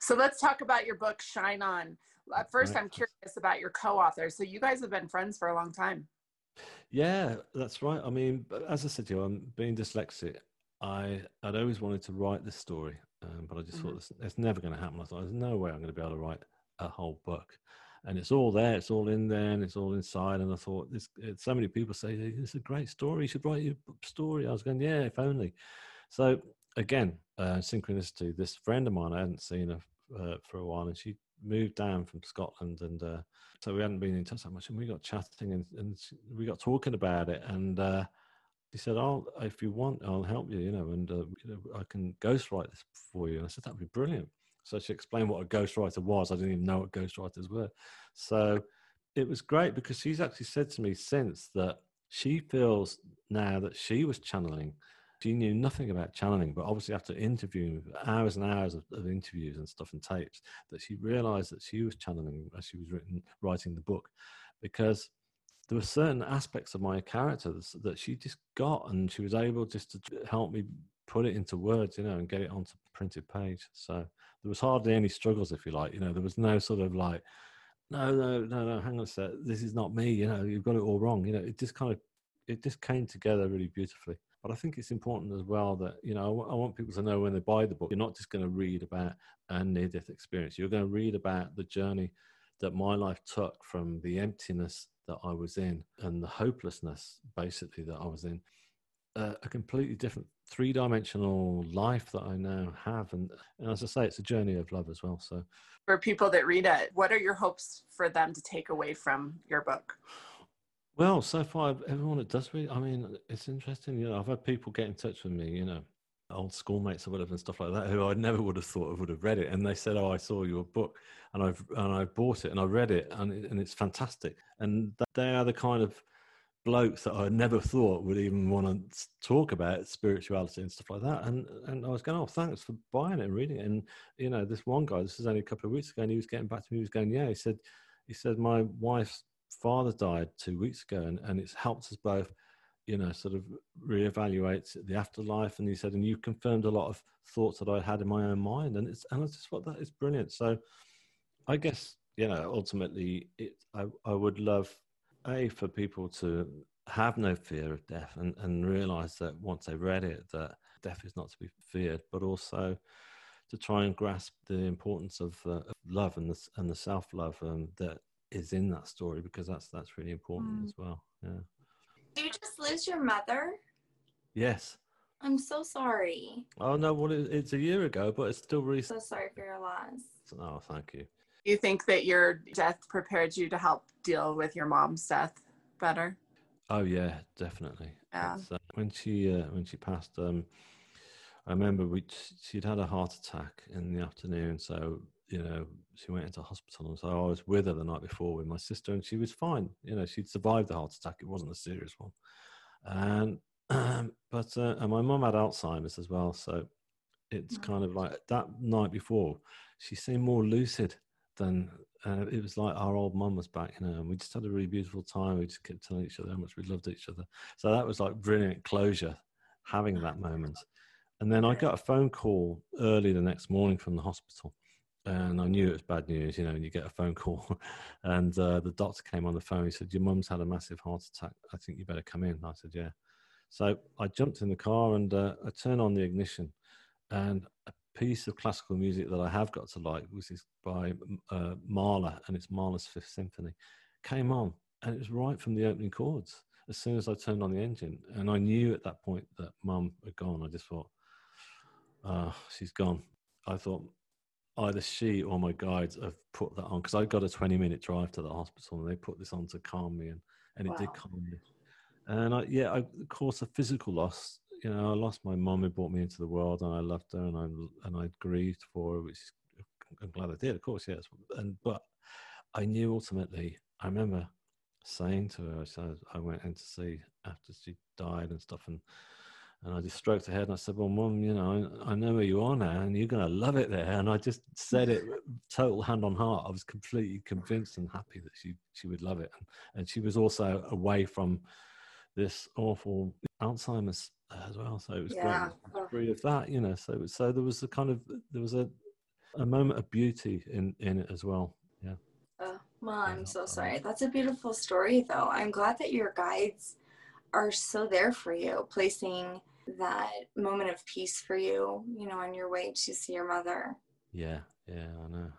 So let's talk about your book, Shine On. At first, I'm curious about your co author. So you guys have been friends for a long time. Yeah, that's right. I mean, as I said to you, I'm being dyslexic. I I'd always wanted to write this story, um, but I just mm-hmm. thought it's never going to happen. I thought there's no way I'm going to be able to write a whole book, and it's all there, it's all in there, and it's all inside. And I thought this. So many people say it's a great story. You should write your story. I was going, yeah, if only. So again, uh, synchronicity. This friend of mine I hadn't seen her uh, for a while, and she moved down from Scotland, and uh, so we hadn't been in touch that much. And we got chatting, and, and we got talking about it, and uh, she said, "I'll if you want, I'll help you, you know, and uh, you know, I can ghostwrite this for you." And I said, "That'd be brilliant." So she explained what a ghostwriter was. I didn't even know what ghostwriters were. So it was great because she's actually said to me since that she feels now that she was channeling she knew nothing about channeling, but obviously after interviewing hours and hours of, of, interviews and stuff and tapes, that she realized that she was channeling as she was written, writing the book, because there were certain aspects of my character that she just got, and she was able just to help me put it into words, you know, and get it onto printed page. So there was hardly any struggles, if you like. You know, there was no sort of like, no, no, no, no, hang on a sec, this is not me. You know, you've got it all wrong. You know, it just kind of, it just came together really beautifully. But I think it's important as well that you know I want people to know when they buy the book, you're not just going to read about a near-death experience. You're going to read about the journey that my life took from the emptiness that I was in and the hopelessness, basically, that I was in. Uh, a completely different three-dimensional life that I now have, and, and as I say, it's a journey of love as well. So, for people that read it, what are your hopes for them to take away from your book? Well, so far, everyone that does read, I mean, it's interesting. You know, I've had people get in touch with me, you know, old schoolmates or whatever and stuff like that, who I never would have thought would have read it, and they said, "Oh, I saw your book, and I've and I bought it, and I read it, and it, and it's fantastic." And they are the kind of blokes that I never thought would even want to talk about spirituality and stuff like that. And and I was going, "Oh, thanks for buying it and reading it." And you know, this one guy, this is only a couple of weeks ago, and he was getting back to me. He was going, "Yeah," he said, "He said my wife's father died two weeks ago, and, and it's helped us both, you know, sort of reevaluate the afterlife. And he said, and you confirmed a lot of thoughts that I had in my own mind, and it's and I just thought that is brilliant. So, I guess you know, ultimately, it I I would love a for people to have no fear of death and and realize that once they've read it that death is not to be feared, but also to try and grasp the importance of, uh, of love and the and the self love um, that is in that story because that's that's really important mm. as well. Yeah. Did you just lose your mother? Yes. I'm so sorry. Oh no, well it, it's a year ago, but it's still really. So sorry for your loss. Oh, thank you. You think that your death prepared you to help deal with your mom's death better? Oh yeah, definitely. Yeah. Uh, when she uh, when she passed, um, I remember we she'd had a heart attack in the afternoon, so you know, she went into hospital, and so I was with her the night before with my sister, and she was fine. You know, she'd survived the heart attack; it wasn't a serious one. And um, but uh, and my mum had Alzheimer's as well, so it's kind of like that night before she seemed more lucid than uh, it was like our old mum was back, you know, and we just had a really beautiful time. We just kept telling each other how much we loved each other. So that was like brilliant closure, having that moment. And then I got a phone call early the next morning from the hospital and I knew it was bad news, you know, and you get a phone call. and uh, the doctor came on the phone. He said, Your mum's had a massive heart attack. I think you better come in. I said, Yeah. So I jumped in the car and uh, I turned on the ignition. And a piece of classical music that I have got to like, which is by uh, Mahler, and it's Mahler's Fifth Symphony, came on. And it was right from the opening chords as soon as I turned on the engine. And I knew at that point that mum had gone. I just thought, oh, she's gone. I thought either she or my guides have put that on because I got a 20 minute drive to the hospital and they put this on to calm me and, and it wow. did calm me. And I, yeah, I, of course, a physical loss. You know, I lost my mum who brought me into the world, and I loved her, and I and I grieved for her, which I'm glad I did, of course, yes. And but I knew ultimately. I remember saying to her, I said I went in to see after she died and stuff, and and I just stroked her head and I said, Well, mum, you know, I, I know where you are now and you're going to love it there. And I just said it total hand on heart. I was completely convinced and happy that she, she would love it. And, and she was also away from this awful Alzheimer's uh, as well. So it was yeah. great free of that, you know. So, so there was a kind of, there was a, a moment of beauty in, in it as well. Yeah. Uh, oh, well, I'm so sorry. That's a beautiful story, though. I'm glad that your guides are so there for you, placing that moment of peace for you, you know, on your way to see your mother. Yeah, yeah, I know.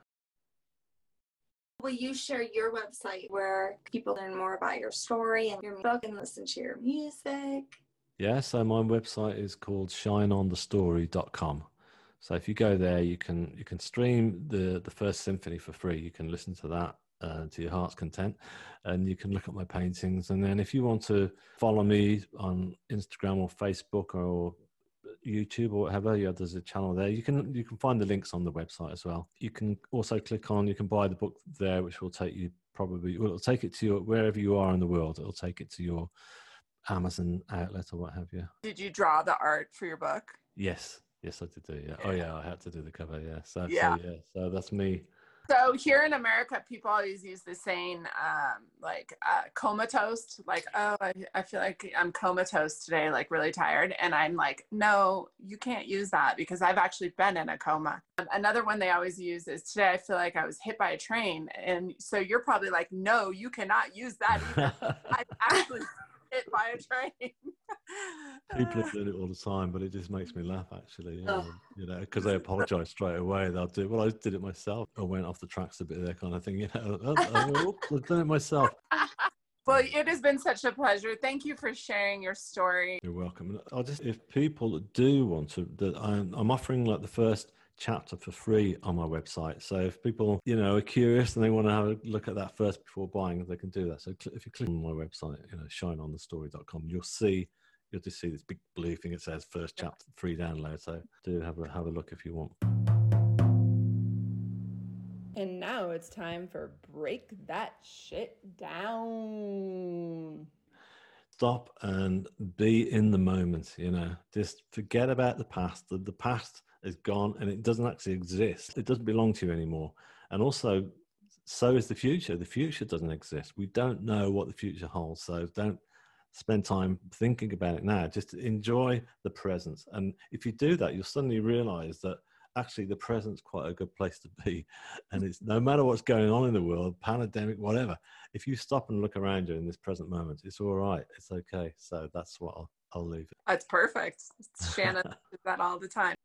Will you share your website where people learn more about your story and your book and listen to your music? Yeah, so my website is called shineonthestory.com. So if you go there, you can you can stream the the first symphony for free. You can listen to that uh, to your heart's content. And you can look at my paintings. And then if you want to follow me on Instagram or Facebook or YouTube or whatever, yeah, there's a channel there. You can you can find the links on the website as well. You can also click on. You can buy the book there, which will take you probably. Well, it'll take it to your wherever you are in the world. It'll take it to your Amazon outlet or what have you. Did you draw the art for your book? Yes, yes, I did do. Yeah. Oh yeah, I had to do the cover. Yeah. So yeah. So, yeah. so that's me So here in America, people always use the saying, um, like uh, comatose, like, oh, I, I feel like I'm comatose today, like really tired. And I'm like, no, you can't use that because I've actually been in a coma. Um, another one they always use is today I feel like I was hit by a train. And so you're probably like, no, you cannot use that either. I've actually hit by a train. People are doing it all the time, but it just makes me laugh actually. Yeah, oh. You know, because they apologise straight away. They'll do. Well, I did it myself. I went off the tracks a bit there, kind of thing. You know, oh, oh, I've done it myself. Well, it has been such a pleasure. Thank you for sharing your story. You're welcome. I'll just, if people do want to, that I'm, I'm offering like the first chapter for free on my website. So if people, you know, are curious and they want to have a look at that first before buying, they can do that. So if you click on my website, you know, shineonthestory.com, you'll see, you'll just see this big blue thing. It says first chapter free download. So do have a, have a look if you want. And now it's time for break that shit down. Stop and be in the moment, you know. Just forget about the past. The, the past is gone and it doesn't actually exist. It doesn't belong to you anymore. And also, so is the future. The future doesn't exist. We don't know what the future holds. So don't spend time thinking about it now. Just enjoy the presence. And if you do that, you'll suddenly realize that actually the present's quite a good place to be. And it's no matter what's going on in the world, pandemic, whatever, if you stop and look around you in this present moment, it's all right. It's okay. So that's what I'll, I'll leave it. That's perfect. Shannon does that all the time.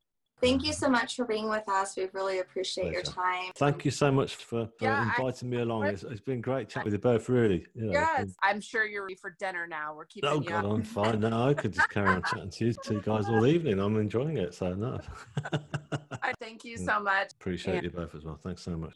Thank you so much for being with us. We really appreciate Pleasure. your time. Thank you so much for, for yeah, inviting I, me along. It's, it's been great chatting with you both, really. You know, yes, been... I'm sure you're ready for dinner now. We're keeping oh, you God, up. I'm fine. No, I could just carry on chatting to you two guys all evening. I'm enjoying it. So, no. Thank you so much. Appreciate and- you both as well. Thanks so much.